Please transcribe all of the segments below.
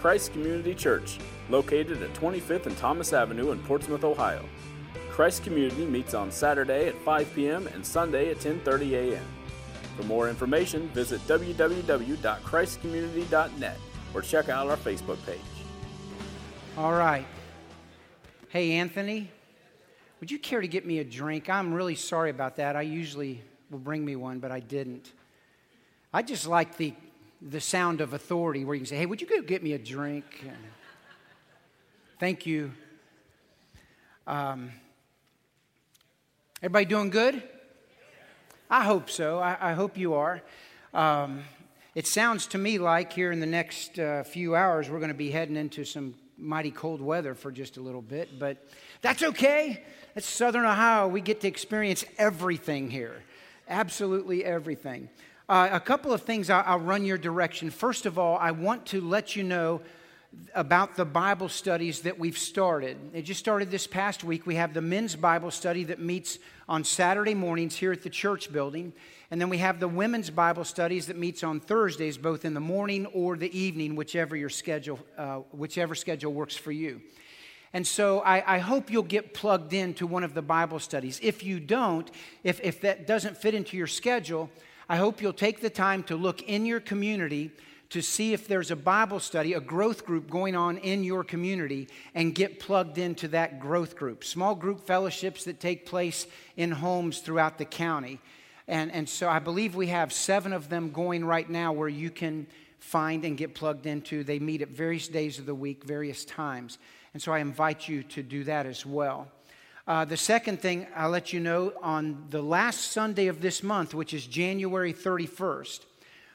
Christ Community Church, located at 25th and Thomas Avenue in Portsmouth, Ohio. Christ Community meets on Saturday at 5 p.m. and Sunday at 10:30 a.m. For more information, visit www.christcommunity.net or check out our Facebook page. All right. Hey, Anthony, would you care to get me a drink? I'm really sorry about that. I usually will bring me one, but I didn't. I just like the, the sound of authority where you can say, hey, would you go get me a drink? Thank you. Um, everybody doing good? I hope so. I, I hope you are. Um, it sounds to me like here in the next uh, few hours we're going to be heading into some mighty cold weather for just a little bit, but that's okay. That's Southern Ohio. We get to experience everything here, absolutely everything. Uh, a couple of things I'll, I'll run your direction. First of all, I want to let you know about the Bible studies that we've started. It just started this past week. We have the men's Bible study that meets on Saturday mornings here at the church building. And then we have the women's Bible studies that meets on Thursdays, both in the morning or the evening, whichever your schedule, uh, whichever schedule works for you. And so I, I, hope you'll get plugged into one of the Bible studies. If you don't, if, if that doesn't fit into your schedule, I hope you'll take the time to look in your community to see if there's a Bible study, a growth group going on in your community, and get plugged into that growth group. Small group fellowships that take place in homes throughout the county. And, and so I believe we have seven of them going right now where you can find and get plugged into. They meet at various days of the week, various times. And so I invite you to do that as well. Uh, the second thing I'll let you know on the last Sunday of this month, which is January 31st,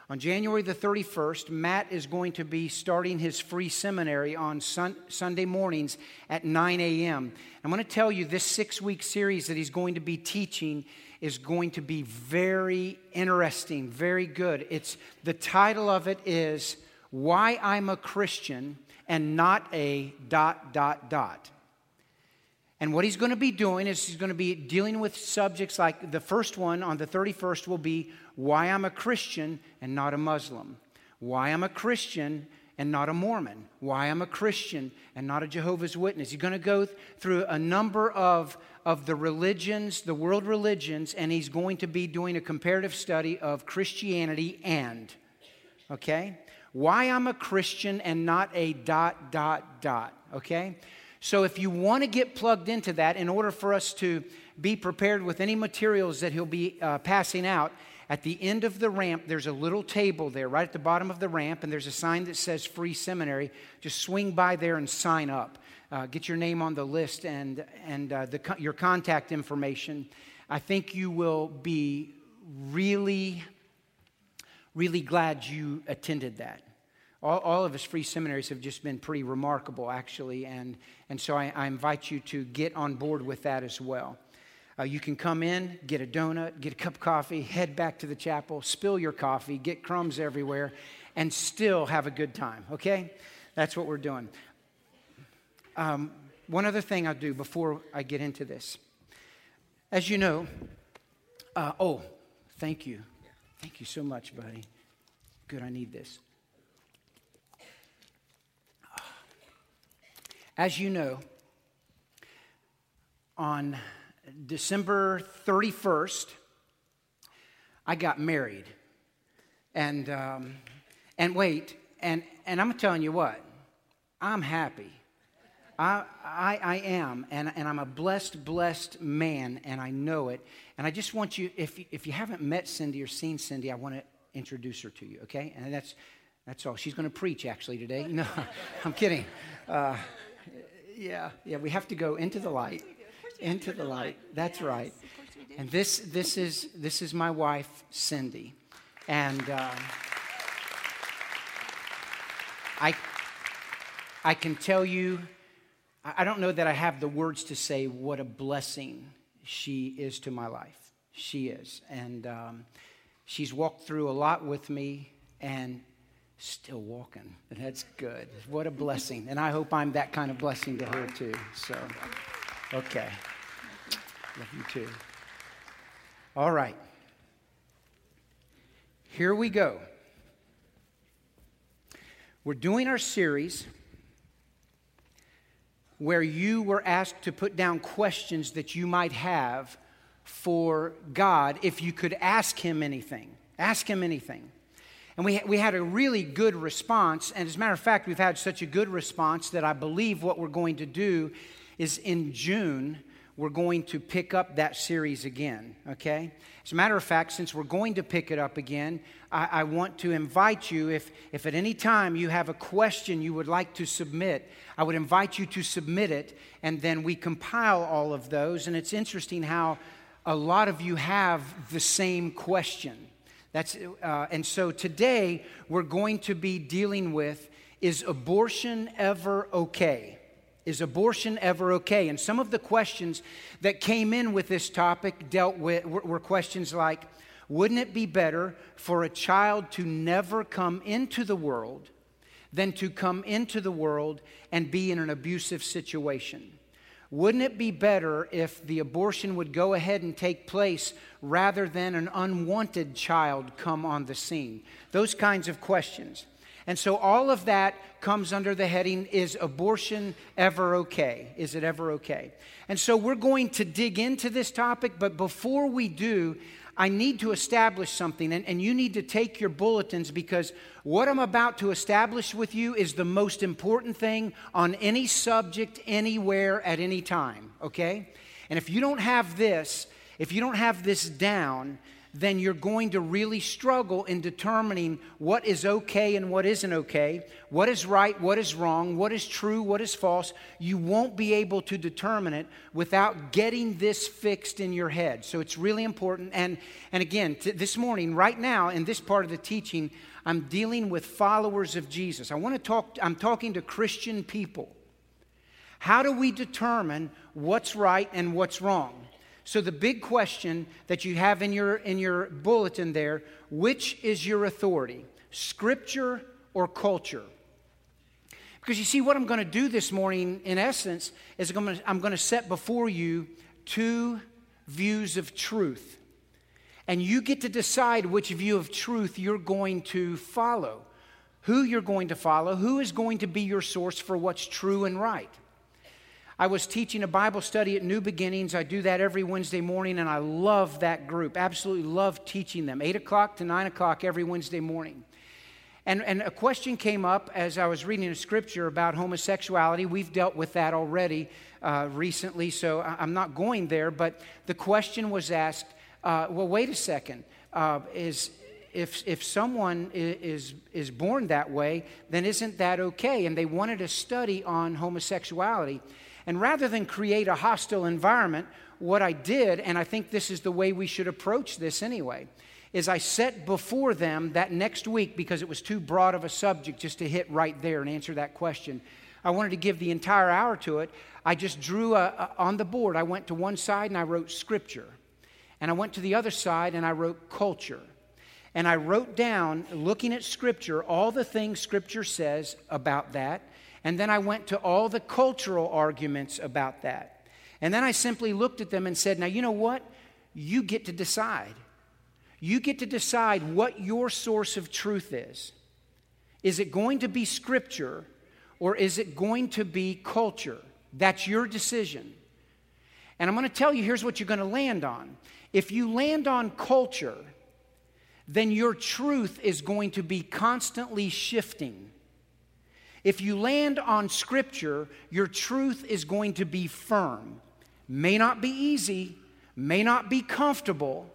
on January the 31st, Matt is going to be starting his free seminary on sun- Sunday mornings at 9 a.m. I'm going to tell you this six week series that he's going to be teaching is going to be very interesting, very good. It's, the title of it is Why I'm a Christian and Not a Dot, Dot, Dot. And what he's going to be doing is he's going to be dealing with subjects like the first one on the 31st will be why I'm a Christian and not a Muslim, why I'm a Christian and not a Mormon, why I'm a Christian and not a Jehovah's Witness. He's going to go through a number of, of the religions, the world religions, and he's going to be doing a comparative study of Christianity and, okay? Why I'm a Christian and not a dot, dot, dot, okay? So if you want to get plugged into that, in order for us to be prepared with any materials that he'll be uh, passing out, at the end of the ramp, there's a little table there, right at the bottom of the ramp, and there's a sign that says Free Seminary. Just swing by there and sign up. Uh, get your name on the list and, and uh, the, your contact information. I think you will be really, really glad you attended that. All, all of us free seminaries have just been pretty remarkable, actually, and, and so I, I invite you to get on board with that as well. Uh, you can come in, get a donut, get a cup of coffee, head back to the chapel, spill your coffee, get crumbs everywhere, and still have a good time, okay? That's what we're doing. Um, one other thing I'll do before I get into this. As you know, uh, oh, thank you. Thank you so much, buddy. Good, I need this. As you know, on December 31st, I got married. And, um, and wait, and, and I'm telling you what, I'm happy. I, I, I am, and, and I'm a blessed, blessed man, and I know it. And I just want you, if, if you haven't met Cindy or seen Cindy, I want to introduce her to you, okay? And that's, that's all. She's going to preach actually today. No, I'm kidding. Uh, yeah, yeah, we have to go into the light into the light. That's right. And this, this, is, this is my wife, Cindy. And uh, I, I can tell you, I don't know that I have the words to say what a blessing she is to my life. She is. And um, she's walked through a lot with me and still walking. And that's good. What a blessing. And I hope I'm that kind of blessing to her too. So. Okay. Love you too. All right. Here we go. We're doing our series where you were asked to put down questions that you might have for God if you could ask Him anything. Ask Him anything. And we, we had a really good response. And as a matter of fact, we've had such a good response that I believe what we're going to do is in June, we're going to pick up that series again, okay? As a matter of fact, since we're going to pick it up again, I, I, want to invite you, if, if at any time you have a question you would like to submit, I would invite you to submit it, and then we compile all of those. And it's interesting how a lot of you have the same question. That's, uh, and so today we're going to be dealing with is abortion ever okay? Is abortion ever okay? And some of the questions that came in with this topic dealt with were, were questions like Wouldn't it be better for a child to never come into the world than to come into the world and be in an abusive situation? Wouldn't it be better if the abortion would go ahead and take place rather than an unwanted child come on the scene? Those kinds of questions. And so all of that comes under the heading Is abortion ever okay? Is it ever okay? And so we're going to dig into this topic, but before we do, I need to establish something, and, and you need to take your bulletins because what I'm about to establish with you is the most important thing on any subject, anywhere, at any time, okay? And if you don't have this, if you don't have this down, then you're going to really struggle in determining what is okay and what isn't okay, what is right, what is wrong, what is true, what is false. You won't be able to determine it without getting this fixed in your head. So it's really important. And, and again, t- this morning, right now, in this part of the teaching, I'm dealing with followers of Jesus. I want to talk, I'm talking to Christian people. How do we determine what's right and what's wrong? So, the big question that you have in your, in your bulletin there which is your authority, scripture or culture? Because you see, what I'm going to do this morning, in essence, is I'm going, to, I'm going to set before you two views of truth. And you get to decide which view of truth you're going to follow, who you're going to follow, who is going to be your source for what's true and right. I was teaching a Bible study at New Beginnings. I do that every Wednesday morning, and I love that group. Absolutely love teaching them. 8 o'clock to 9 o'clock every Wednesday morning. And, and a question came up as I was reading a scripture about homosexuality. We've dealt with that already uh, recently, so I'm not going there. But the question was asked uh, well, wait a second. Uh, is, if, if someone is, is born that way, then isn't that okay? And they wanted a study on homosexuality. And rather than create a hostile environment, what I did, and I think this is the way we should approach this anyway, is I set before them that next week, because it was too broad of a subject just to hit right there and answer that question. I wanted to give the entire hour to it. I just drew a, a, on the board. I went to one side and I wrote scripture. And I went to the other side and I wrote culture. And I wrote down, looking at scripture, all the things scripture says about that. And then I went to all the cultural arguments about that. And then I simply looked at them and said, Now, you know what? You get to decide. You get to decide what your source of truth is. Is it going to be scripture or is it going to be culture? That's your decision. And I'm going to tell you here's what you're going to land on. If you land on culture, then your truth is going to be constantly shifting. If you land on Scripture, your truth is going to be firm. May not be easy, may not be comfortable,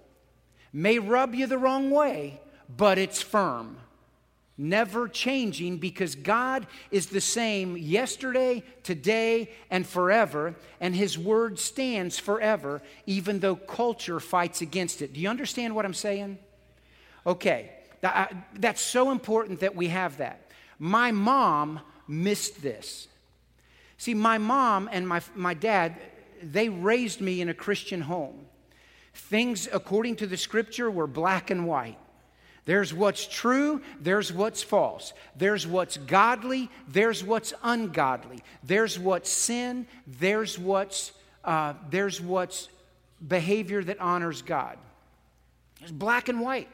may rub you the wrong way, but it's firm. Never changing because God is the same yesterday, today, and forever, and His Word stands forever, even though culture fights against it. Do you understand what I'm saying? Okay, that's so important that we have that. My mom missed this. See, my mom and my, my dad, they raised me in a Christian home. Things, according to the scripture, were black and white. There's what's true, there's what's false. There's what's godly, there's what's ungodly. There's what's sin, there's what's, uh, there's what's behavior that honors God. It's black and white.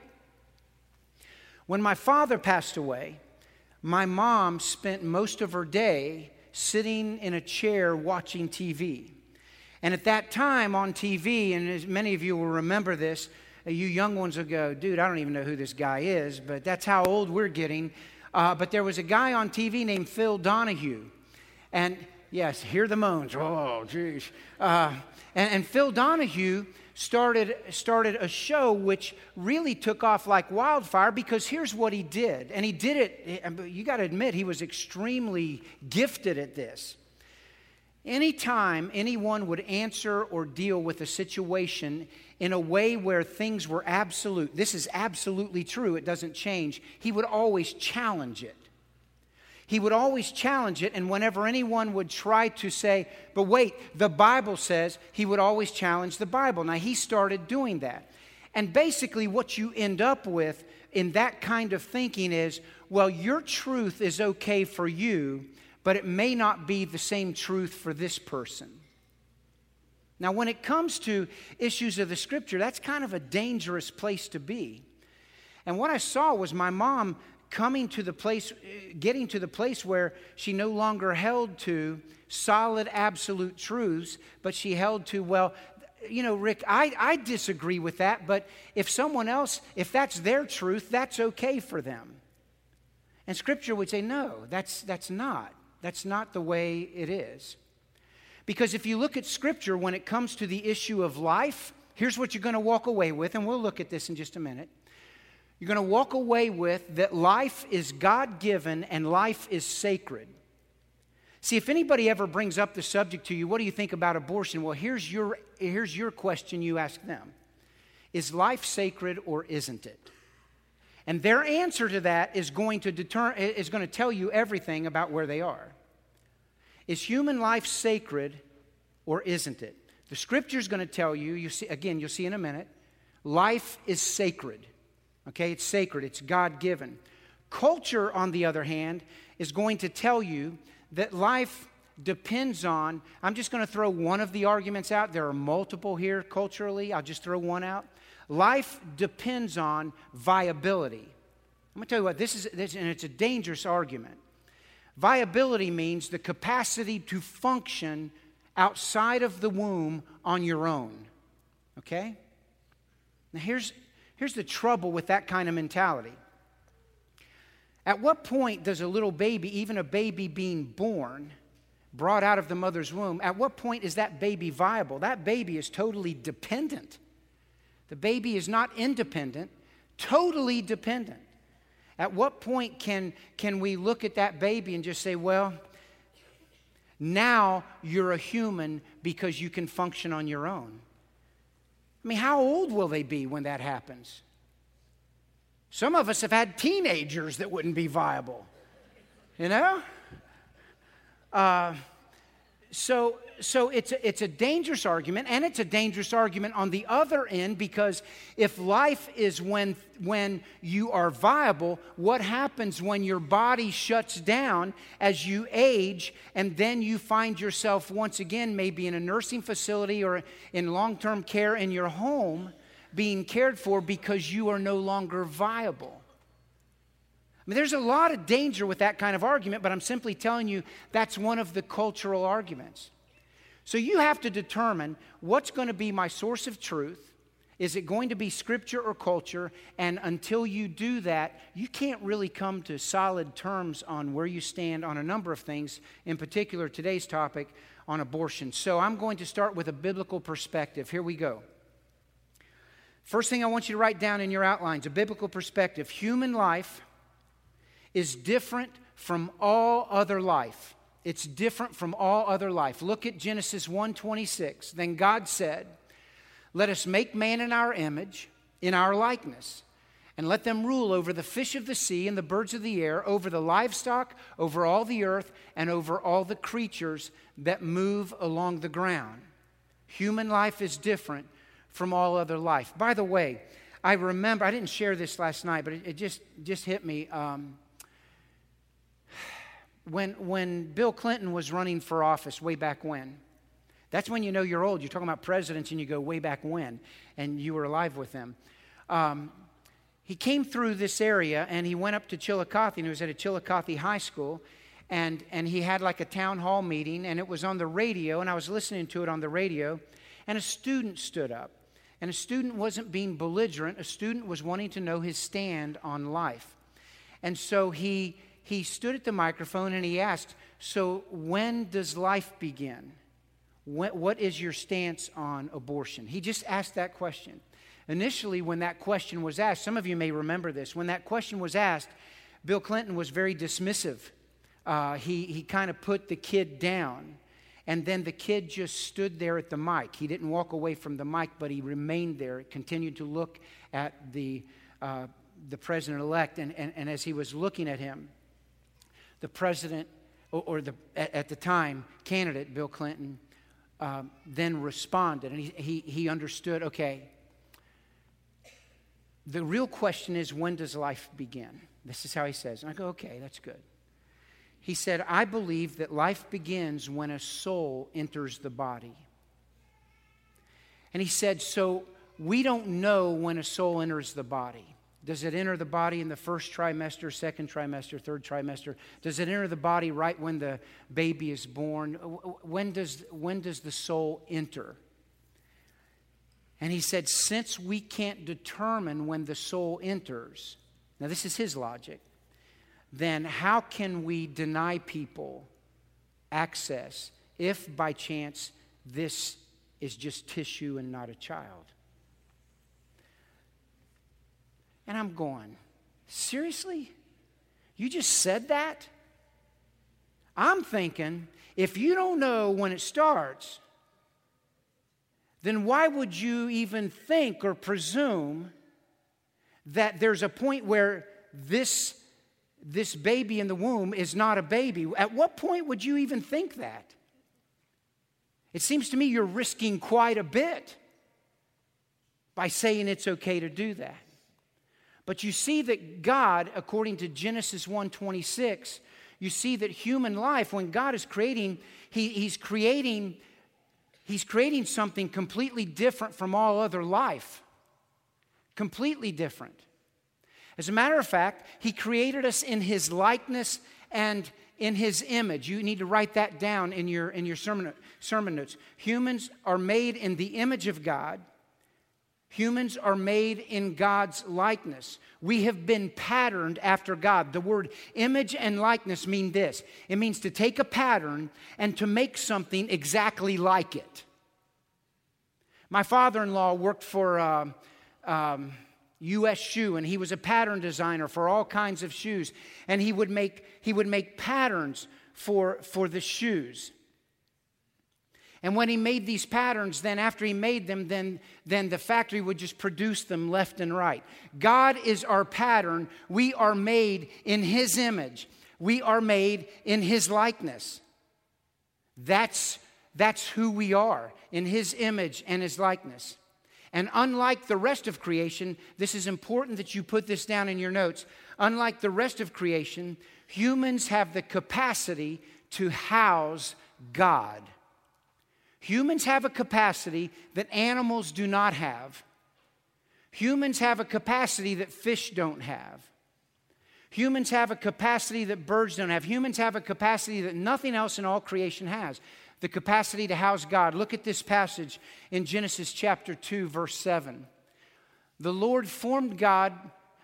When my father passed away, my mom spent most of her day sitting in a chair watching TV. And at that time on TV, and as many of you will remember this, uh, you young ones will go, dude, I don't even know who this guy is, but that's how old we're getting. Uh, but there was a guy on TV named Phil Donahue. And yes, hear the moans. Oh, jeez. Uh, and, and Phil Donahue started, started a show which really took off like wildfire because here's what he did. And he did it, you got to admit, he was extremely gifted at this. Anytime anyone would answer or deal with a situation in a way where things were absolute, this is absolutely true, it doesn't change, he would always challenge it. He would always challenge it, and whenever anyone would try to say, but wait, the Bible says, he would always challenge the Bible. Now, he started doing that. And basically, what you end up with in that kind of thinking is, well, your truth is okay for you, but it may not be the same truth for this person. Now, when it comes to issues of the scripture, that's kind of a dangerous place to be. And what I saw was my mom coming to the place, uh, getting to the place where she no longer held to solid, absolute truths, but she held to, well, you know, Rick, I, I disagree with that, but if someone else, if that's their truth, that's okay for them. And Scripture would say, no, that's, that's not. That's not the way it is. Because if you look at Scripture when it comes to the issue of life, here's what you're going to walk away with, and we'll look at this in just a minute. You're going to walk away with that life is God given and life is sacred. See, if anybody ever brings up the subject to you, what do you think about abortion? Well, here's your, here's your question you ask them Is life sacred or isn't it? And their answer to that is going to, deter, is going to tell you everything about where they are. Is human life sacred or isn't it? The scripture is going to tell you, you see, again, you'll see in a minute, life is sacred. Okay, it's sacred, it's God given. Culture, on the other hand, is going to tell you that life depends on, I'm just going to throw one of the arguments out. There are multiple here culturally. I'll just throw one out. Life depends on viability. I'm going to tell you what, this is, this, and it's a dangerous argument. Viability means the capacity to function outside of the womb on your own. Okay? Now, here's, Here's the trouble with that kind of mentality. At what point does a little baby, even a baby being born, brought out of the mother's womb, at what point is that baby viable? That baby is totally dependent. The baby is not independent, totally dependent. At what point can, can we look at that baby and just say, well, now you're a human because you can function on your own? I mean, how old will they be when that happens? Some of us have had teenagers that wouldn't be viable, you know? Uh, so, so it's a, it's a dangerous argument, and it's a dangerous argument on the other end because if life is when, when you are viable, what happens when your body shuts down as you age, and then you find yourself once again maybe in a nursing facility or in long term care in your home being cared for because you are no longer viable? I mean, there's a lot of danger with that kind of argument, but I'm simply telling you that's one of the cultural arguments. So you have to determine what's going to be my source of truth. Is it going to be scripture or culture? And until you do that, you can't really come to solid terms on where you stand on a number of things, in particular, today's topic on abortion. So I'm going to start with a biblical perspective. Here we go. First thing I want you to write down in your outlines a biblical perspective. Human life is different from all other life. It's different from all other life. Look at Genesis 1:26. Then God said, "Let us make man in our image, in our likeness, and let them rule over the fish of the sea and the birds of the air, over the livestock, over all the earth, and over all the creatures that move along the ground." Human life is different from all other life. By the way, I remember, I didn't share this last night, but it, it just, just hit me. Um, when, when Bill Clinton was running for office way back when, that's when you know you're old. You're talking about presidents and you go way back when, and you were alive with them. Um, he came through this area and he went up to Chillicothe and he was at a Chillicothe high school and, and he had like a town hall meeting and it was on the radio and I was listening to it on the radio and a student stood up. And a student wasn't being belligerent, a student was wanting to know his stand on life. And so he, he stood at the microphone and he asked, So when does life begin? What is your stance on abortion? He just asked that question. Initially, when that question was asked, some of you may remember this, when that question was asked, Bill Clinton was very dismissive. Uh, he he kind of put the kid down. And then the kid just stood there at the mic. He didn't walk away from the mic, but he remained there, continued to look at the, uh, the president elect. And, and, and, as he was looking at him, the president, or, or the, at, at, the time, candidate, Bill Clinton, uh, then responded. And he, he, he understood okay, the real question is when does life begin? This is how he says. And I go, okay, that's good. He said, I believe that life begins when a soul enters the body. And he said, So we don't know when a soul enters the body. Does it enter the body in the first trimester, second trimester, third trimester? Does it enter the body right when the baby is born? When does, when does the soul enter? And he said, Since we can't determine when the soul enters, now this is his logic then how can we deny people access if by chance this is just tissue and not a child? And I'm going, seriously? You just said that? I'm thinking, if you don't know when it starts, then why would you even think or presume that there's a point where this this baby in the womb is not a baby. At what point would you even think that? It seems to me you're risking quite a bit by saying it's okay to do that. But you see that God, according to Genesis 1:26, you see that human life, when God is creating, he, He's creating, He's creating something completely different from all other life. Completely different. As a matter of fact, He created us in His likeness and in His image. You need to write that down in your, in your sermon, sermon notes. Humans are made in the image of God. Humans are made in God's likeness. We have been patterned after God. The word image and likeness mean this it means to take a pattern and to make something exactly like it. My father in law worked for. Uh, um, US shoe and he was a pattern designer for all kinds of shoes and he would make he would make patterns for for the shoes. And when he made these patterns, then after he made them, then, then the factory would just produce them left and right. God is our pattern. We are made in his image. We are made in his likeness. That's, that's who we are, in his image and his likeness. And unlike the rest of creation, this is important that you put this down in your notes. Unlike the rest of creation, humans have the capacity to house God. Humans have a capacity that animals do not have. Humans have a capacity that fish don't have. Humans have a capacity that birds don't have. Humans have a capacity that nothing else in all creation has the capacity to house God. Look at this passage in Genesis chapter 2 verse 7. The Lord formed God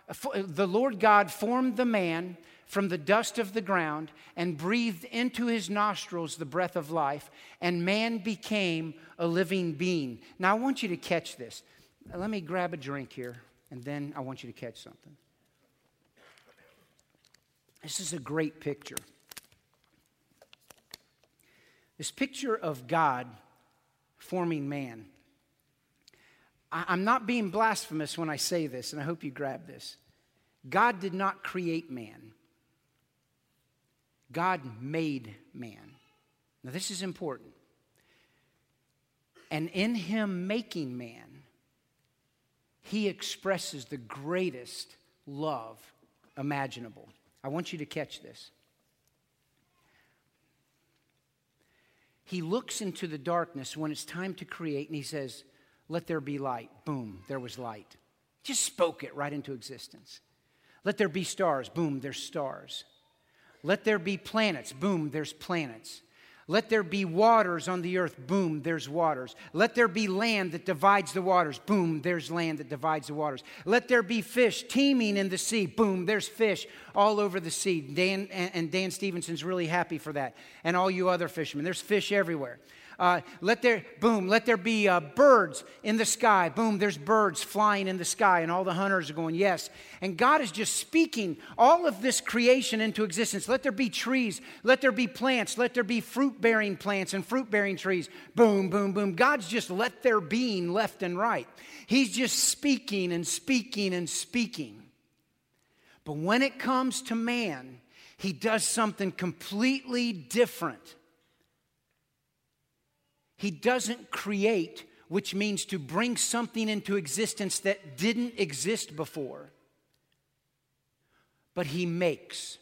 uh, uh, the Lord God formed the man from the dust of the ground and breathed into his nostrils the breath of life, and man became a living being. Now, I want you to catch this. Let me grab a drink here, and then I want you to catch something. This is a great picture. This picture of God forming man. I'm not being blasphemous when I say this, and I hope you grab this. God did not create man, God made man. Now, this is important. And in him making man, he expresses the greatest love imaginable. I want you to catch this. He looks into the darkness when it's time to create and he says, Let there be light. Boom, there was light. Just spoke it right into existence. Let there be stars. Boom, there's stars. Let there be planets. Boom, there's planets. Let there be waters on the earth. Boom, there's waters. Let there be land that divides the waters. Boom, there's land that divides the waters. Let there be fish teeming in the sea. Boom, there's fish all over the sea. Dan, and Dan Stevenson's really happy for that. And all you other fishermen. There's fish everywhere. Uh, let there, boom, let there be uh, birds in the sky. Boom, there's birds flying in the sky, and all the hunters are going, yes. And God is just speaking all of this creation into existence. Let there be trees, let there be plants, let there be fruit bearing plants and fruit bearing trees. Boom, boom, boom. God's just let there being left and right. He's just speaking and speaking and speaking. But when it comes to man, he does something completely different. He doesn't create, which means to bring something into existence that didn't exist before. But he makes,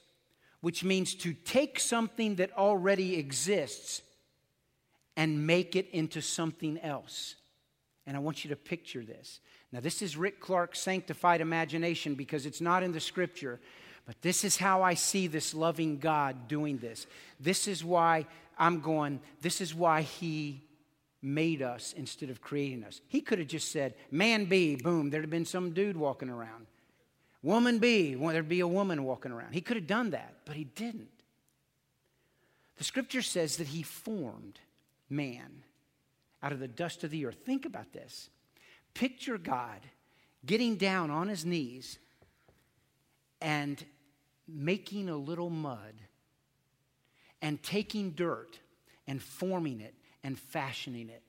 which means to take something that already exists and make it into something else. And I want you to picture this. Now, this is Rick Clark's sanctified imagination because it's not in the scripture, but this is how I see this loving God doing this. This is why I'm going, this is why he made us instead of creating us. He could have just said, man be, boom, there'd have been some dude walking around. Woman be, well, there'd be a woman walking around. He could have done that, but he didn't. The scripture says that he formed man out of the dust of the earth. Think about this. Picture God getting down on his knees and making a little mud and taking dirt and forming it and fashioning it.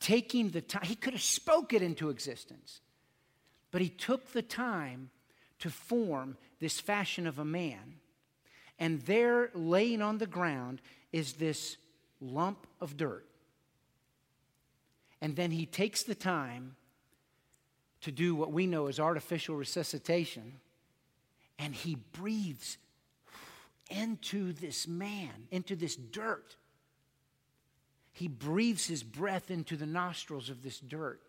Taking the time, he could have spoke it into existence, but he took the time to form this fashion of a man. And there, laying on the ground, is this lump of dirt. And then he takes the time to do what we know as artificial resuscitation, and he breathes into this man, into this dirt he breathes his breath into the nostrils of this dirt.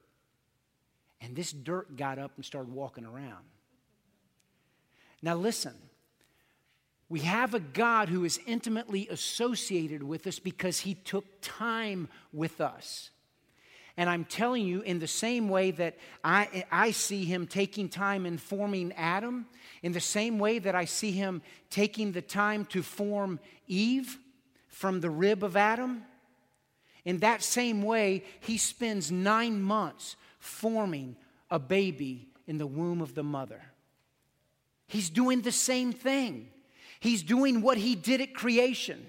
And this dirt got up and started walking around. Now, listen. We have a God who is intimately associated with us because he took time with us. And I'm telling you, in the same way that I, I see him taking time in forming Adam, in the same way that I see him taking the time to form Eve from the rib of Adam, in that same way, he spends nine months forming a baby in the womb of the mother. He's doing the same thing. He's doing what he did at creation.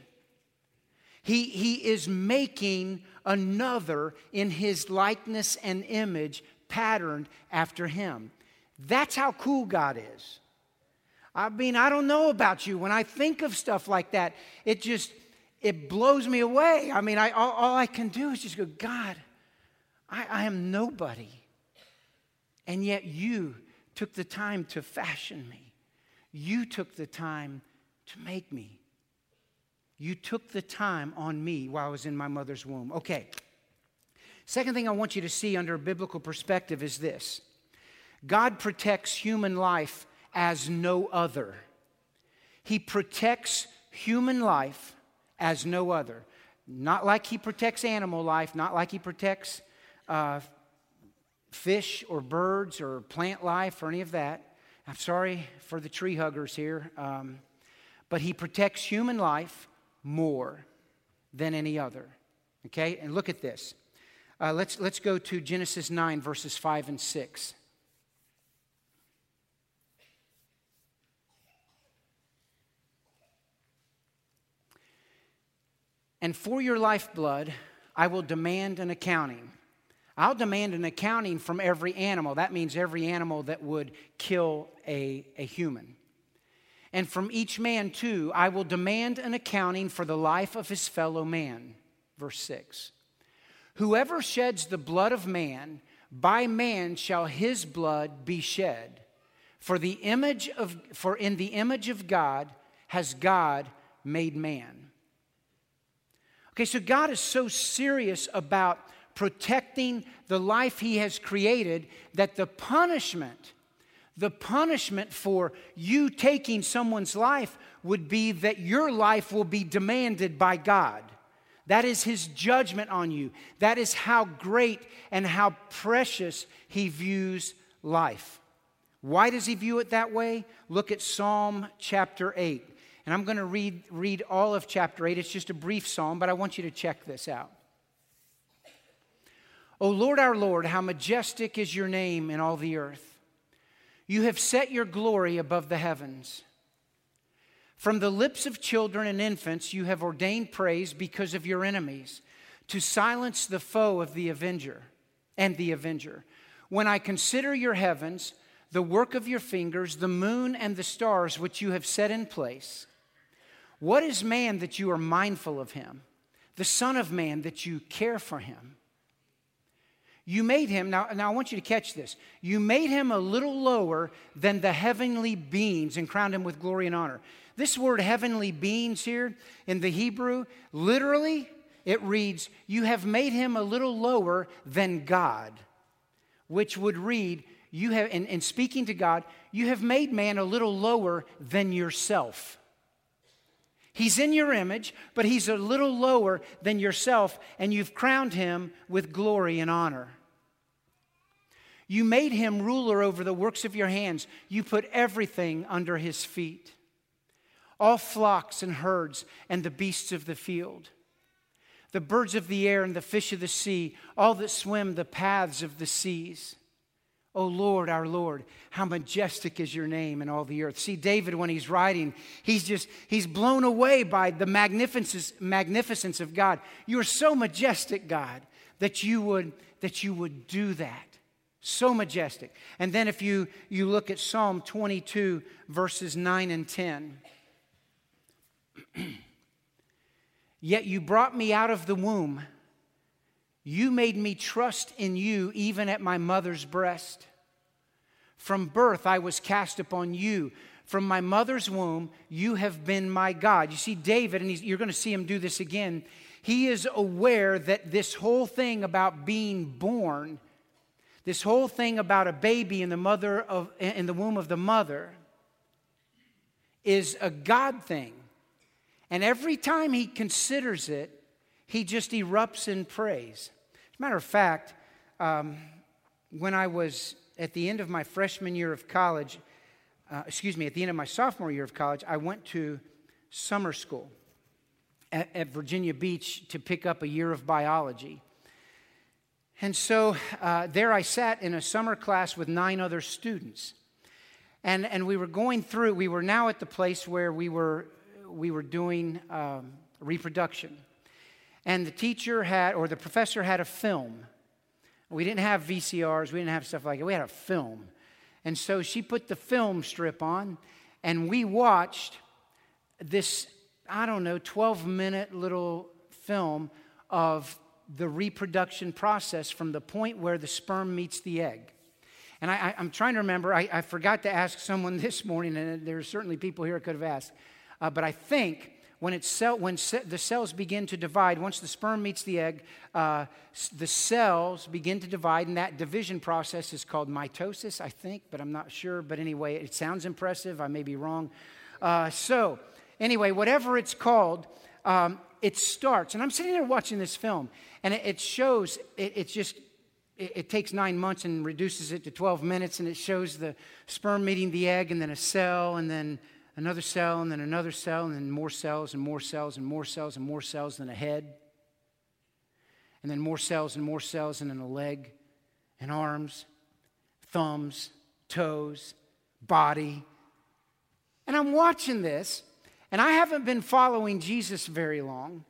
He, he is making another in his likeness and image patterned after him. That's how cool God is. I mean, I don't know about you. When I think of stuff like that, it just, it blows me away. I mean, I, all, all I can do is just go, God, I, I am nobody. And yet you took the time to fashion me. You took the time to make me. You took the time on me while I was in my mother's womb. Okay. Second thing I want you to see under a biblical perspective is this God protects human life as no other. He protects human life as no other. Not like he protects animal life, not like he protects uh, fish or birds or plant life or any of that. I'm sorry for the tree huggers here. Um, but he protects human life more than any other. Okay? And look at this. Uh, let's, let's go to Genesis 9, verses 5 and 6. And for your lifeblood, I will demand an accounting. I'll demand an accounting from every animal. That means every animal that would kill a, a human. And from each man, too, I will demand an accounting for the life of his fellow man. Verse 6. Whoever sheds the blood of man, by man shall his blood be shed. For the image of for in the image of God has God made man. Okay, so God is so serious about protecting the life he has created, that the punishment, the punishment for you taking someone's life would be that your life will be demanded by God. That is his judgment on you. That is how great and how precious he views life. Why does he view it that way? Look at Psalm chapter 8. And I'm going to read, read all of chapter 8. It's just a brief psalm, but I want you to check this out. O Lord our Lord, how majestic is your name in all the earth. You have set your glory above the heavens. From the lips of children and infants, you have ordained praise because of your enemies, to silence the foe of the avenger and the avenger. When I consider your heavens, the work of your fingers, the moon and the stars which you have set in place, what is man that you are mindful of him? The Son of Man that you care for him? You made him, now, now I want you to catch this. You made him a little lower than the heavenly beings and crowned him with glory and honor. This word heavenly beings here in the Hebrew, literally, it reads, You have made him a little lower than God, which would read, You have, in speaking to God, you have made man a little lower than yourself. He's in your image, but he's a little lower than yourself, and you've crowned him with glory and honor. You made him ruler over the works of your hands. You put everything under his feet all flocks and herds and the beasts of the field, the birds of the air and the fish of the sea, all that swim the paths of the seas. O oh Lord, our Lord, how majestic is your name in all the earth. See, David, when he's writing, he's just, he's blown away by the magnificence, magnificence of God. You're so majestic, God, that you would, that you would do that. So majestic. And then if you, you look at Psalm 22, verses 9 and 10. Yet you brought me out of the womb. You made me trust in you even at my mother's breast. From birth I was cast upon you. From my mother's womb, you have been my God. You see, David, and you're going to see him do this again. He is aware that this whole thing about being born, this whole thing about a baby in the mother of in the womb of the mother, is a God thing. And every time he considers it, he just erupts in praise. As a matter of fact, um, when I was at the end of my freshman year of college, uh, excuse me, at the end of my sophomore year of college, I went to summer school at, at Virginia Beach to pick up a year of biology. And so uh, there I sat in a summer class with nine other students. And, and we were going through, we were now at the place where we were we were doing um, reproduction. And the teacher had, or the professor had a film. We didn't have VCRs, we didn't have stuff like that. We had a film. And so she put the film strip on, and we watched this, I don't know, 12 minute little film of the reproduction process from the point where the sperm meets the egg. And I, am trying to remember, I, I, forgot to ask someone this morning, and there are certainly people here I could have asked. Uh, but I think when, it's cell, when ce- the cells begin to divide, once the sperm meets the egg, uh, the cells begin to divide, and that division process is called mitosis, I think, but I'm not sure. But anyway, it sounds impressive. I may be wrong. Uh, so, anyway, whatever it's called, um, it starts. And I'm sitting there watching this film, and it, it shows, it, it's just, it, it takes nine months and reduces it to 12 minutes, and it shows the sperm meeting the egg, and then a cell, and then another cell, and then another cell, and then more cells, and more cells, and more cells, and more cells, than a head. And then more cells, and more cells, and then a leg, and arms, thumbs, toes, body. And I'm watching this, and I haven't been following Jesus very long.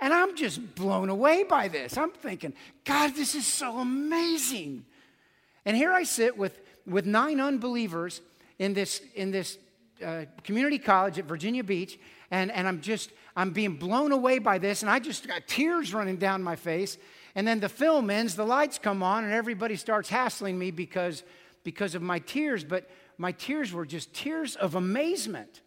And I'm just blown away by this. I'm thinking, God, this is so amazing. And here I sit with, with nine unbelievers in this, in this uh, community college at Virginia Beach, and, and I'm just, I'm being blown away by this, and I just got tears running down my face. And then the film ends, the lights come on, and everybody starts hassling me because, because of my tears, but my tears were just tears of amazement.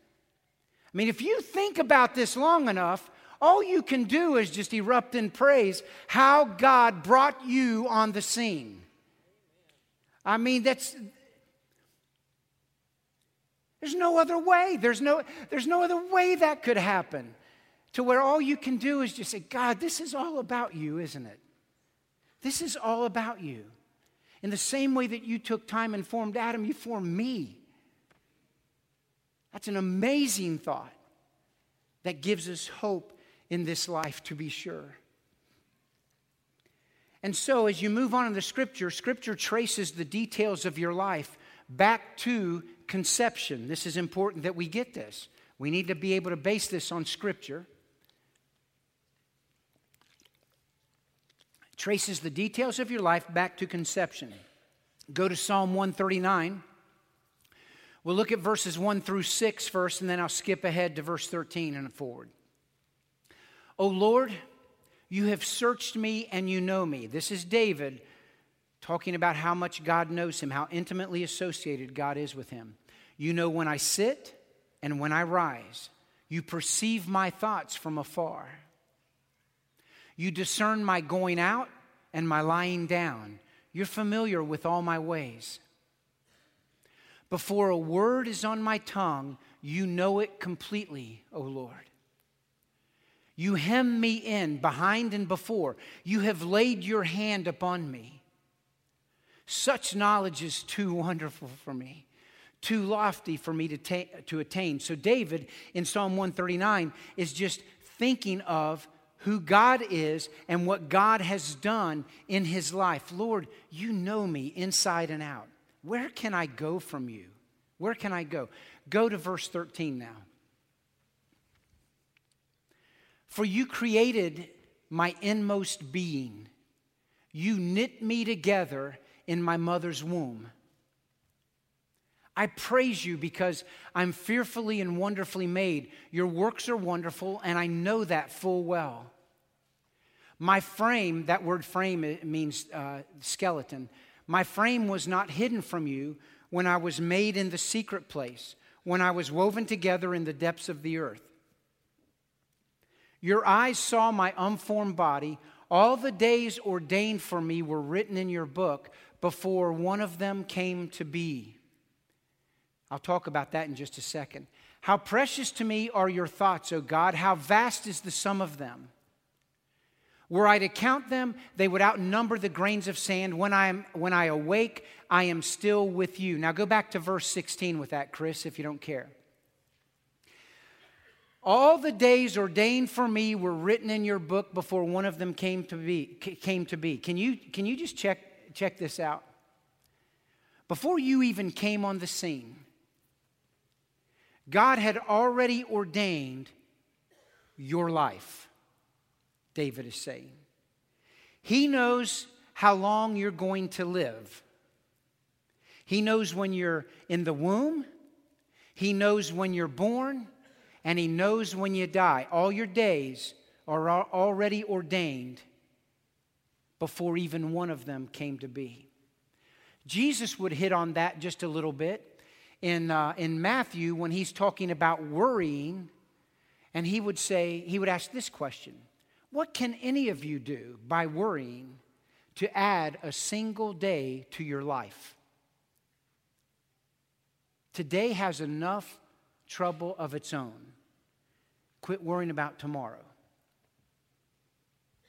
I mean, if you think about this long enough, All you can do is just erupt in praise how God brought you on the scene. I mean, that's. There's no other way. There's no, there's no other way that could happen to where all you can do is just say, God, this is all about you, isn't it? This is all about you. In the same way that you took time and formed Adam, you formed me. That's an amazing thought that gives us hope in this life, to be sure. And so, as you move on in the scripture, scripture traces the details of your life back to conception. This is important that we get this. We need to be able to base this on scripture. traces the details of your life back to conception. Go to Psalm 139. We'll look at verses 1 through 6 first, and then I'll skip ahead to verse 13 and forward. O Lord, you have searched me and you know me. This is David talking about how much God knows him, how intimately associated God is with him. You know when I sit and when I rise. You perceive my thoughts from afar. You discern my going out and my lying down. You're familiar with all my ways. Before a word is on my tongue, you know it completely, O Lord. You hem me in behind and before. You have laid your hand upon me. Such knowledge is too wonderful for me, too lofty for me to, ta- to attain. So, David in Psalm 139 is just thinking of who God is and what God has done in his life. Lord, you know me inside and out. Where can I go from you? Where can I go? Go to verse 13 now. For you created my inmost being. You knit me together in my mother's womb. I praise you because I'm fearfully and wonderfully made. Your works are wonderful, and I know that full well. My frame, that word frame means uh, skeleton. My frame was not hidden from you when I was made in the secret place, when I was woven together in the depths of the earth. Your eyes saw my unformed body. All the days ordained for me were written in your book before one of them came to be. I'll talk about that in just a second. How precious to me are your thoughts, O God. How vast is the sum of them. Were I to count them, they would outnumber the grains of sand. When I, am, when I awake, I am still with you. Now go back to verse 16 with that, Chris, if you don't care. All the days ordained for me were written in your book before one of them came to be. Came to be. Can, you, can you just check, check this out? Before you even came on the scene, God had already ordained your life. David is saying. He knows how long you're going to live. He knows when you're in the womb, He knows when you're born, and He knows when you die. All your days are already ordained before even one of them came to be. Jesus would hit on that just a little bit in, uh, in Matthew when he's talking about worrying, and he would say, he would ask this question what can any of you do by worrying to add a single day to your life? Today has enough trouble of its own. Quit worrying about tomorrow.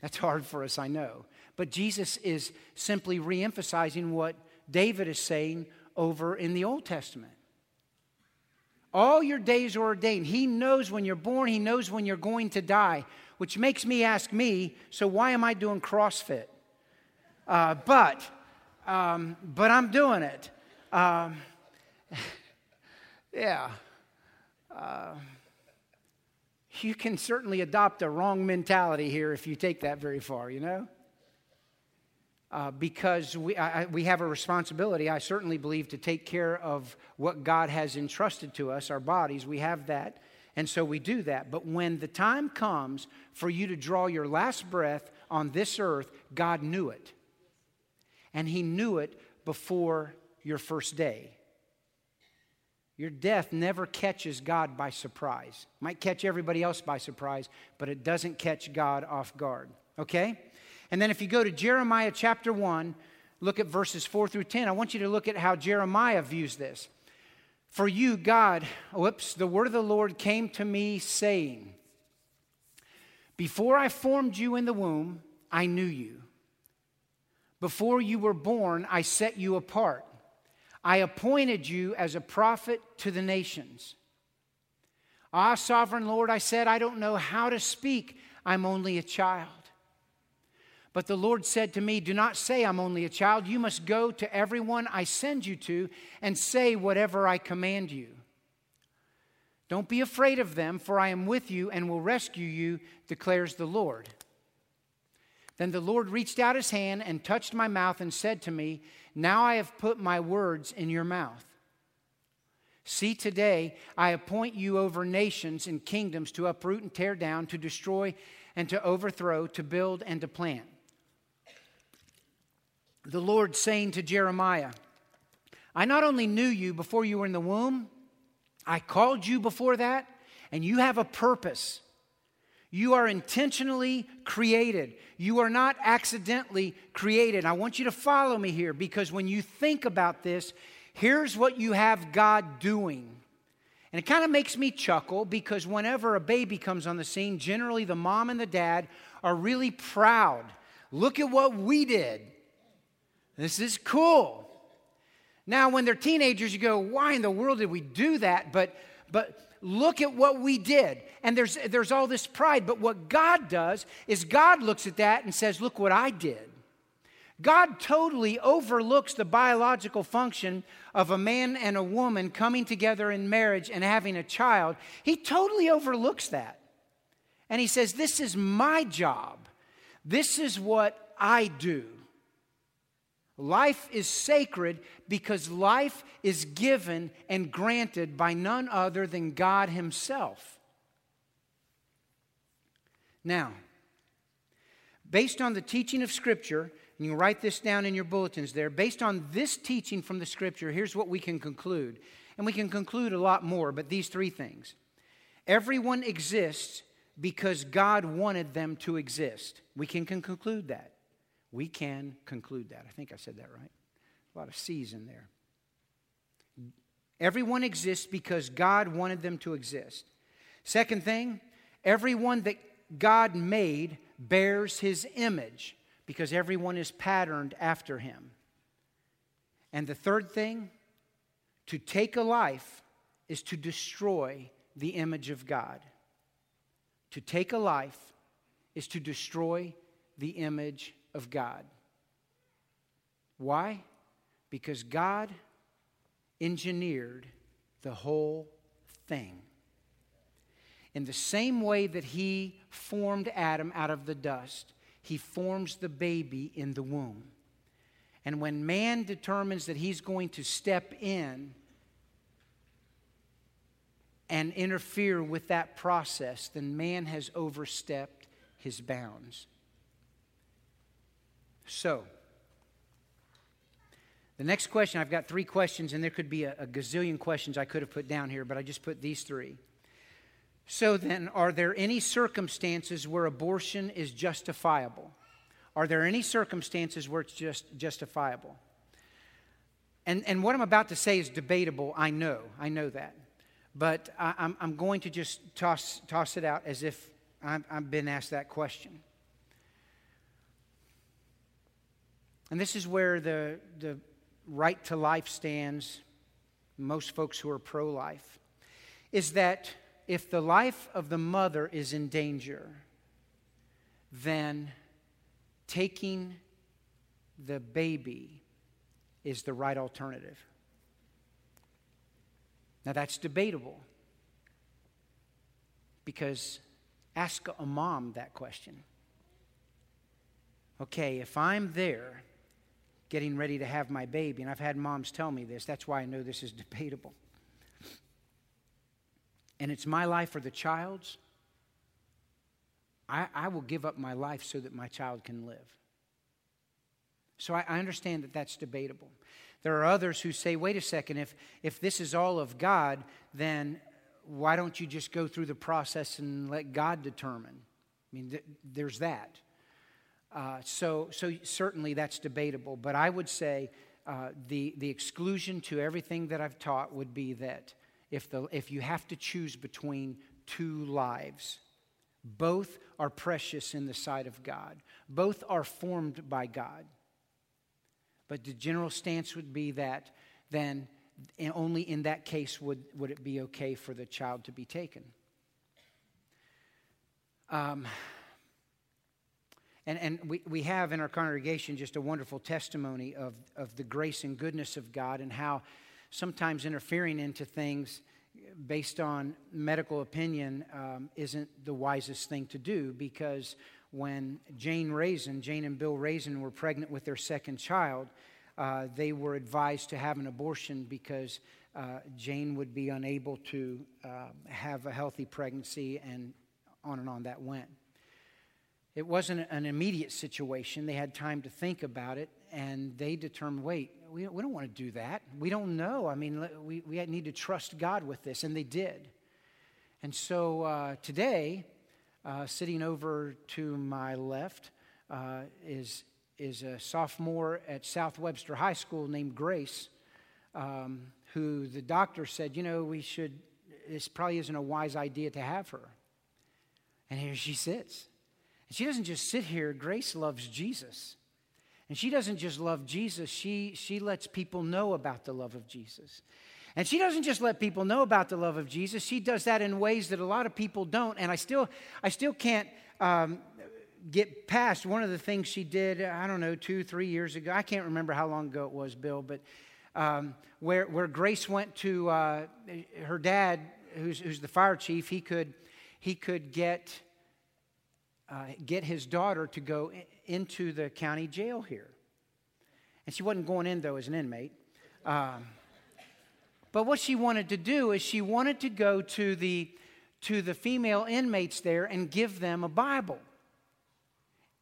That's hard for us, I know. But Jesus is simply reemphasizing what David is saying over in the Old Testament. All your days are ordained. He knows when you're born, He knows when you're going to die which makes me ask me, so why am I doing CrossFit? Uh, but, um, but I'm doing it. Um, yeah. Uh, you can certainly adopt a wrong mentality here if you take that very far, you know? Uh, because we, I, we have a responsibility, I certainly believe, to take care of what God has entrusted to us, our bodies. We have that. And so we do that. But when the time comes for you to draw your last breath on this earth, God knew it. And He knew it before your first day. Your death never catches God by surprise. Might catch everybody else by surprise, but it doesn't catch God off guard. Okay? And then if you go to Jeremiah chapter 1, look at verses 4 through 10. I want you to look at how Jeremiah views this. For you, God, whoops, the word of the Lord came to me saying, Before I formed you in the womb, I knew you. Before you were born, I set you apart. I appointed you as a prophet to the nations. Ah, sovereign Lord, I said, I don't know how to speak. I'm only a child. But the Lord said to me, Do not say I'm only a child. You must go to everyone I send you to and say whatever I command you. Don't be afraid of them, for I am with you and will rescue you, declares the Lord. Then the Lord reached out his hand and touched my mouth and said to me, Now I have put my words in your mouth. See, today I appoint you over nations and kingdoms to uproot and tear down, to destroy and to overthrow, to build and to plant. The Lord saying to Jeremiah, I not only knew you before you were in the womb, I called you before that, and you have a purpose. You are intentionally created. You are not accidentally created. I want you to follow me here because when you think about this, here's what you have God doing. And it kind of makes me chuckle because whenever a baby comes on the scene, generally the mom and the dad are really proud. Look at what we did. This is cool. Now, when they're teenagers, you go, why in the world did we do that? But, but look at what we did. And there's, there's all this pride. But what God does is God looks at that and says, look what I did. God totally overlooks the biological function of a man and a woman coming together in marriage and having a child. He totally overlooks that. And he says, This is my job. This is what I do. Life is sacred because life is given and granted by none other than God Himself. Now, based on the teaching of Scripture, and you write this down in your bulletins there, based on this teaching from the Scripture, here's what we can conclude. And we can conclude a lot more, but these three things. Everyone exists because God wanted them to exist. We can conclude that. We can conclude that. I think I said that right. A lot of C's in there. Everyone exists because God wanted them to exist. Second thing, everyone that God made bears his image because everyone is patterned after him. And the third thing, to take a life is to destroy the image of God. To take a life is to destroy the image of God. Why? Because God engineered the whole thing. In the same way that He formed Adam out of the dust, He forms the baby in the womb. And when man determines that he's going to step in and interfere with that process, then man has overstepped his bounds. So, the next question, I've got three questions, and there could be a, a, gazillion questions I could have put down here, but I just put these three. So then, are there any circumstances where abortion is justifiable? Are there any circumstances where it's just justifiable? And, and what I'm about to say is debatable, I know, I know that. But I, I'm, I'm going to just toss, toss it out as if I've, I've been asked that question. And this is where the, the right to life stands, most folks who are pro life, is that if the life of the mother is in danger, then taking the baby is the right alternative. Now, that's debatable because ask a mom that question. Okay, if I'm there getting ready to have my baby. And I've had moms tell me this. That's why I know this is debatable. And it's my life or the child's. I, I will give up my life so that my child can live. So I, I understand that that's debatable. There are others who say, wait a second, if, if this is all of God, then why don't you just go through the process and let God determine? I mean, th- there's that. Uh, so, so certainly that's debatable. But I would say uh, the, the exclusion to everything that I've taught would be that if, the, if you have to choose between two lives, both are precious in the sight of God, both are formed by God. But the general stance would be that then only in that case would, would it be okay for the child to be taken. Um, and and we, we have in our congregation just a wonderful testimony of, of the grace and goodness of God and how sometimes interfering into things based on medical opinion um, isn't the wisest thing to do because when Jane Raisin, Jane and Bill Raisin, were pregnant with their second child, uh, they were advised to have an abortion because uh, Jane would be unable to uh, have a healthy pregnancy, and on and on that went. It wasn't an immediate situation. They had time to think about it, and they determined wait, we, we don't want to do that. We don't know. I mean, we, we need to trust God with this, and they did. And so uh, today, uh, sitting over to my left uh, is, is a sophomore at South Webster High School named Grace, um, who the doctor said, you know, we should, this probably isn't a wise idea to have her. And here she sits. And she doesn't just sit here, Grace loves Jesus. And she doesn't just love Jesus, she, she lets people know about the love of Jesus. And she doesn't just let people know about the love of Jesus, she does that in ways that a lot of people don't. And I still, I still can't um, get past one of the things she did, I don't know, two, three years ago. I can't remember how long ago it was, Bill, but um, where, where Grace went to uh, her dad, who's, who's the fire chief, he could, he could get uh, get his daughter to go into the county jail here. And she wasn't going in, though, as an inmate. Um, but what she wanted to do is she wanted to go to the, to the female inmates there and give them a Bible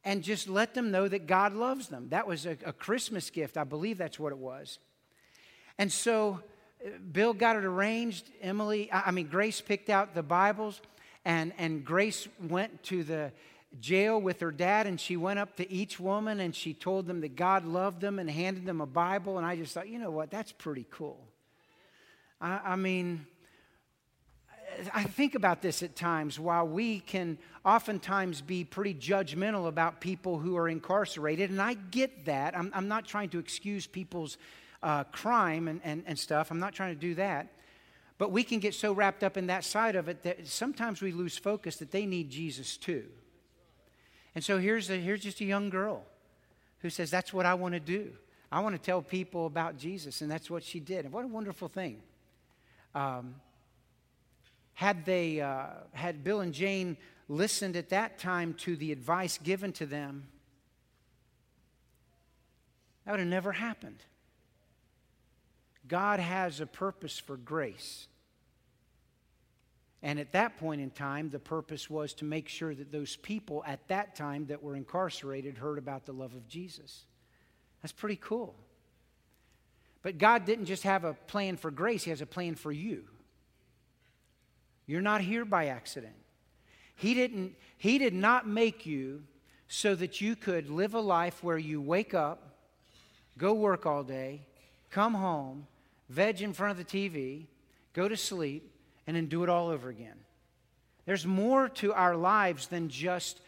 and just let them know that God loves them. That was a, a Christmas gift. I believe that's what it was. And so uh, Bill got it arranged. Emily, I mean, Grace picked out the Bibles, and, and Grace went to the jail with her dad, and she went up to each woman and she told them that God loved them and handed them a Bible. And I just thought, you know what, that's pretty cool. I, I mean, I think about this at times while we can oftentimes be pretty judgmental about people who are incarcerated, and I get that. I'm, I'm not trying to excuse people's uh, crime and, and, and stuff, I'm not trying to do that. But we can get so wrapped up in that side of it that sometimes we lose focus that they need Jesus too. And so here's, a, here's just a young girl who says, That's what I want to do. I want to tell people about Jesus. And that's what she did. And what a wonderful thing. Um, had they, uh, had Bill and Jane listened at that time to the advice given to them, that would have never happened. God has a purpose for grace. And at that point in time, the purpose was to make sure that those people at that time that were incarcerated heard about the love of Jesus. That's pretty cool. But God didn't just have a plan for grace, He has a plan for you. You're not here by accident. He, didn't, he did not make you so that you could live a life where you wake up, go work all day, come home, veg in front of the TV, go to sleep, and then do it all over again. There's more to our lives than just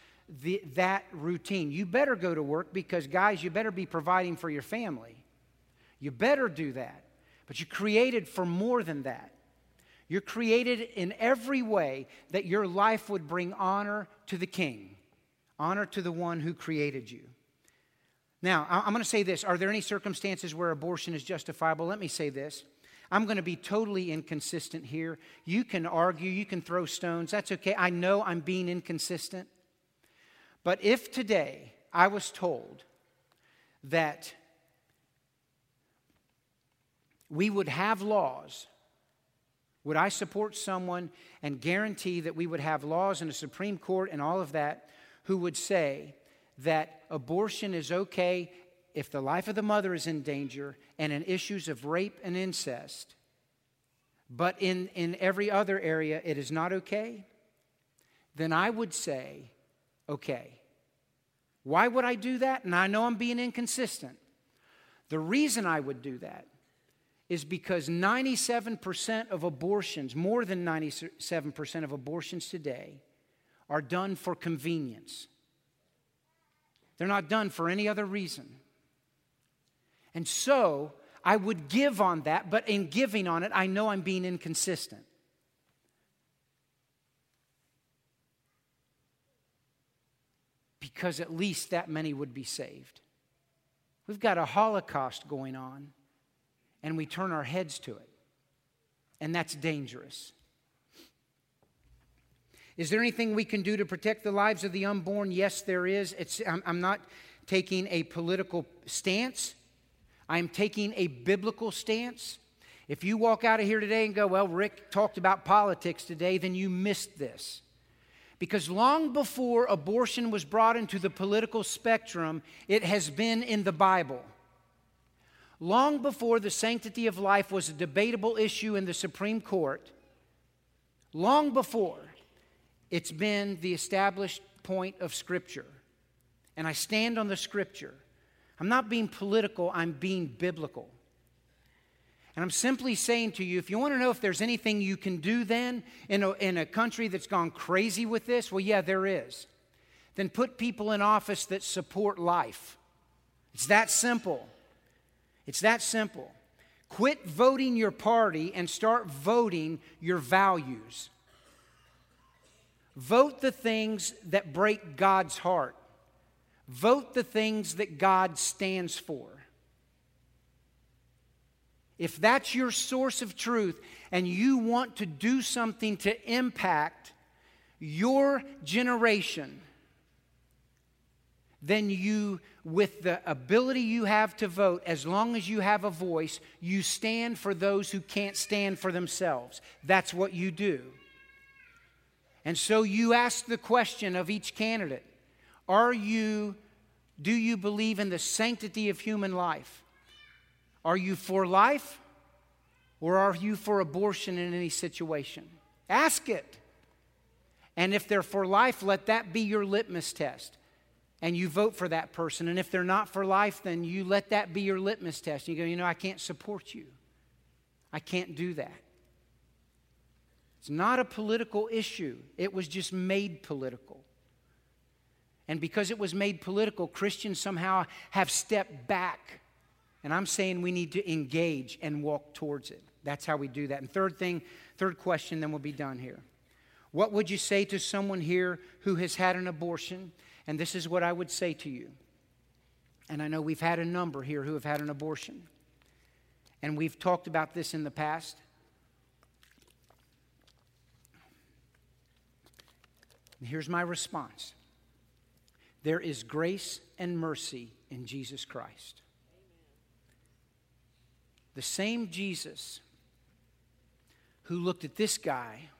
the, that routine. You better go to work because, guys, you better be providing for your family. You better do that. But you're created for more than that. You're created in every way that your life would bring honor to the King, honor to the one who created you. Now, I'm going to say this Are there any circumstances where abortion is justifiable? Let me say this. I'm going to be totally inconsistent here. You can argue, you can throw stones. That's okay. I know I'm being inconsistent. But if today I was told that we would have laws, would I support someone and guarantee that we would have laws in a Supreme Court and all of that who would say that abortion is okay if the life of the mother is in danger and in issues of rape and incest, but in, in every other area it is not okay, then I would say, okay. Why would I do that? And I know I'm being inconsistent. The reason I would do that is because 97% of abortions, more than 97% of abortions today, are done for convenience. They're not done for any other reason. And so I would give on that, but in giving on it, I know I'm being inconsistent. Because at least that many would be saved. We've got a Holocaust going on, and we turn our heads to it. And that's dangerous. Is there anything we can do to protect the lives of the unborn? Yes, there is. It's, I'm, I'm not taking a political stance, I'm taking a biblical stance. If you walk out of here today and go, Well, Rick talked about politics today, then you missed this. Because long before abortion was brought into the political spectrum, it has been in the Bible. Long before the sanctity of life was a debatable issue in the Supreme Court, long before, it's been the established point of Scripture. And I stand on the Scripture. I'm not being political, I'm being biblical. And I'm simply saying to you if you want to know if there's anything you can do then in a, in a country that's gone crazy with this, well, yeah, there is. Then put people in office that support life. It's that simple. It's that simple. Quit voting your party and start voting your values. Vote the things that break God's heart. Vote the things that God stands for. If that's your source of truth and you want to do something to impact your generation, then you, with the ability you have to vote, as long as you have a voice, you stand for those who can't stand for themselves. That's what you do. And so you ask the question of each candidate Are you, do you believe in the sanctity of human life? Are you for life or are you for abortion in any situation? Ask it. And if they're for life, let that be your litmus test. And you vote for that person. And if they're not for life, then you let that be your litmus test. And You go, you know, I can't support you. I can't do that. It's not a political issue, it was just made political. And because it was made political, Christians somehow have stepped back and I'm saying we need to engage and walk towards it. That's how we do that. And third thing, third question, then we'll be done here. What would you say to someone here who has had an abortion? And this is what I would say to you. And I know we've had a number here who have had an abortion. And we've talked about this in the past. Here's my response there is grace and mercy in Jesus Christ. The same Jesus who looked at this guy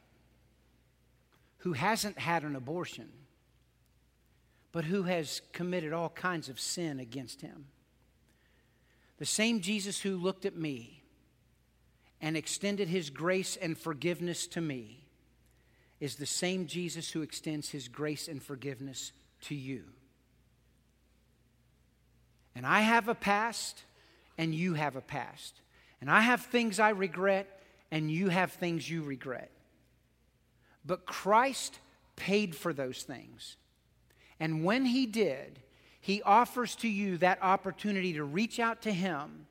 who hasn't had an abortion, but who has committed all kinds of sin against him. The same Jesus who looked at me and extended his grace and forgiveness to me is the same Jesus who extends his grace and forgiveness to you. And I have a past and you have a past. And I have things I regret, and you have things you regret. But Christ paid for those things. And when He did, He offers to you that opportunity to reach out to Him,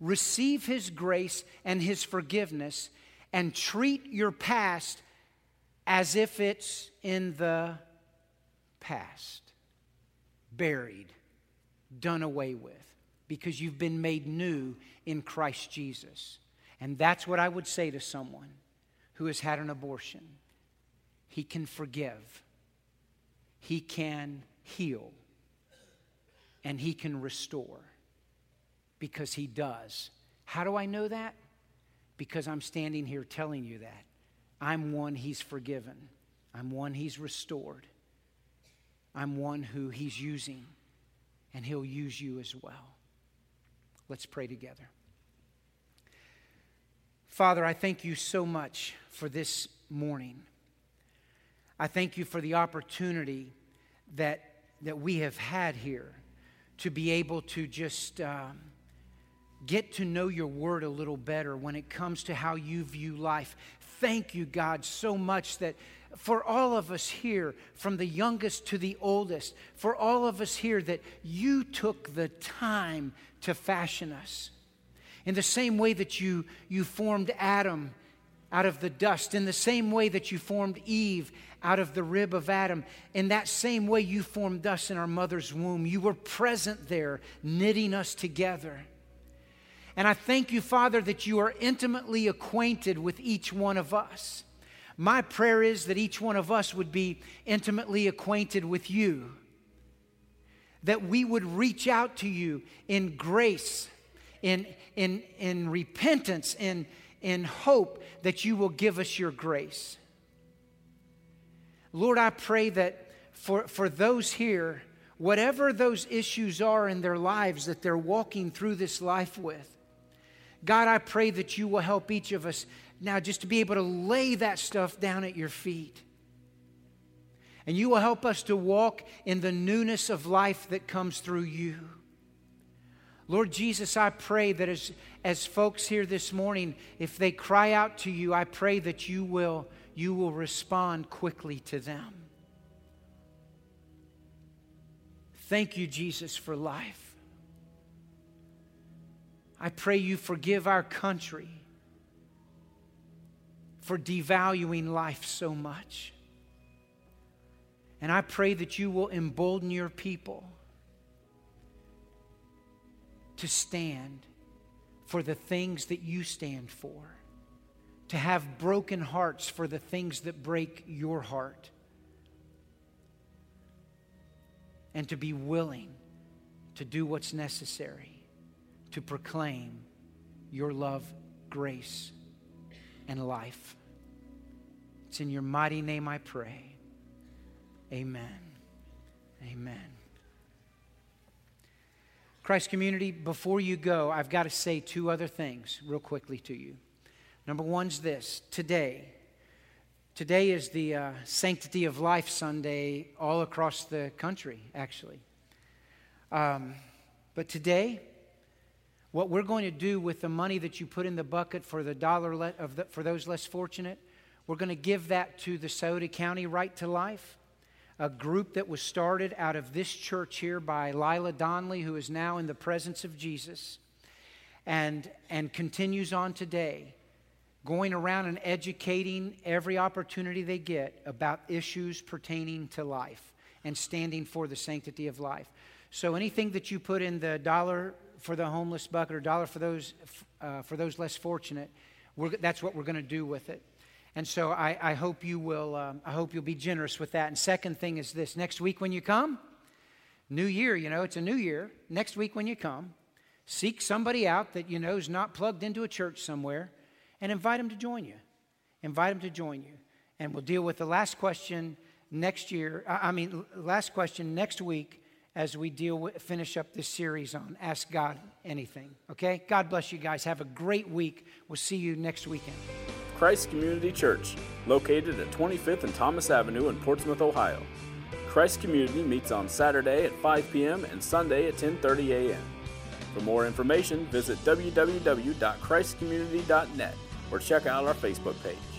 receive His grace and His forgiveness, and treat your past as if it's in the past, buried, done away with because you've been made new in Christ Jesus. And that's what I would say to someone who has had an abortion. He can forgive, He can heal, and He can restore because He does. How do I know that? Because I'm standing here telling you that. I'm one He's forgiven, I'm one He's restored, I'm one who He's using, and He'll use you as well. Let's pray together. Father, I thank you so much for this morning. I thank you for the opportunity that, that we have had here to be able to just um, get to know your word a little better when it comes to how you view life. Thank you, God, so much that for all of us here, from the youngest to the oldest, for all of us here, that you took the time to fashion us. In the same way that you, you formed Adam out of the dust, in the same way that you formed Eve out of the rib of Adam, in that same way you formed us in our mother's womb. You were present there, knitting us together. And I thank you, Father, that you are intimately acquainted with each one of us. My prayer is that each one of us would be intimately acquainted with you, that we would reach out to you in grace, in, in, in repentance, in, in hope that you will give us your grace. Lord, I pray that for, for those here, whatever those issues are in their lives that they're walking through this life with, God, I pray that you will help each of us now just to be able to lay that stuff down at your feet. And you will help us to walk in the newness of life that comes through you. Lord Jesus, I pray that as, as folks here this morning, if they cry out to you, I pray that you will, you will respond quickly to them. Thank you, Jesus, for life. I pray you forgive our country for devaluing life so much. And I pray that you will embolden your people to stand for the things that you stand for, to have broken hearts for the things that break your heart, and to be willing to do what's necessary to proclaim your love, grace, and life. It's in your mighty name I pray. Amen. Amen. Christ community, before you go, I've got to say two other things real quickly to you. Number one's this today. Today is the uh, Sanctity of Life Sunday all across the country, actually. Um, but today, what we're going to do with the money that you put in the bucket for the dollar le- of the, for those less fortunate, we're going to give that to the Scioto County Right to Life, a group that was started out of this church here by Lila Donnelly, who is now in the presence of Jesus, and, and continues on today, going around and educating every opportunity they get about issues pertaining to life and standing for the sanctity of life. So anything that you put in the dollar for the homeless bucket or dollar for those, uh, for those less fortunate, that's what we're going to do with it. And so I, I hope you will, um, I hope you'll be generous with that. And second thing is this next week when you come, new year, you know, it's a new year. Next week when you come, seek somebody out that you know is not plugged into a church somewhere and invite them to join you. Invite them to join you. And we'll deal with the last question next year. I mean, last question next week as we deal with, finish up this series on Ask God Anything. Okay? God bless you guys. Have a great week. We'll see you next weekend. Christ Community Church, located at 25th and Thomas Avenue in Portsmouth, Ohio. Christ Community meets on Saturday at 5 p.m. and Sunday at 10:30 a.m. For more information, visit www.christcommunity.net or check out our Facebook page.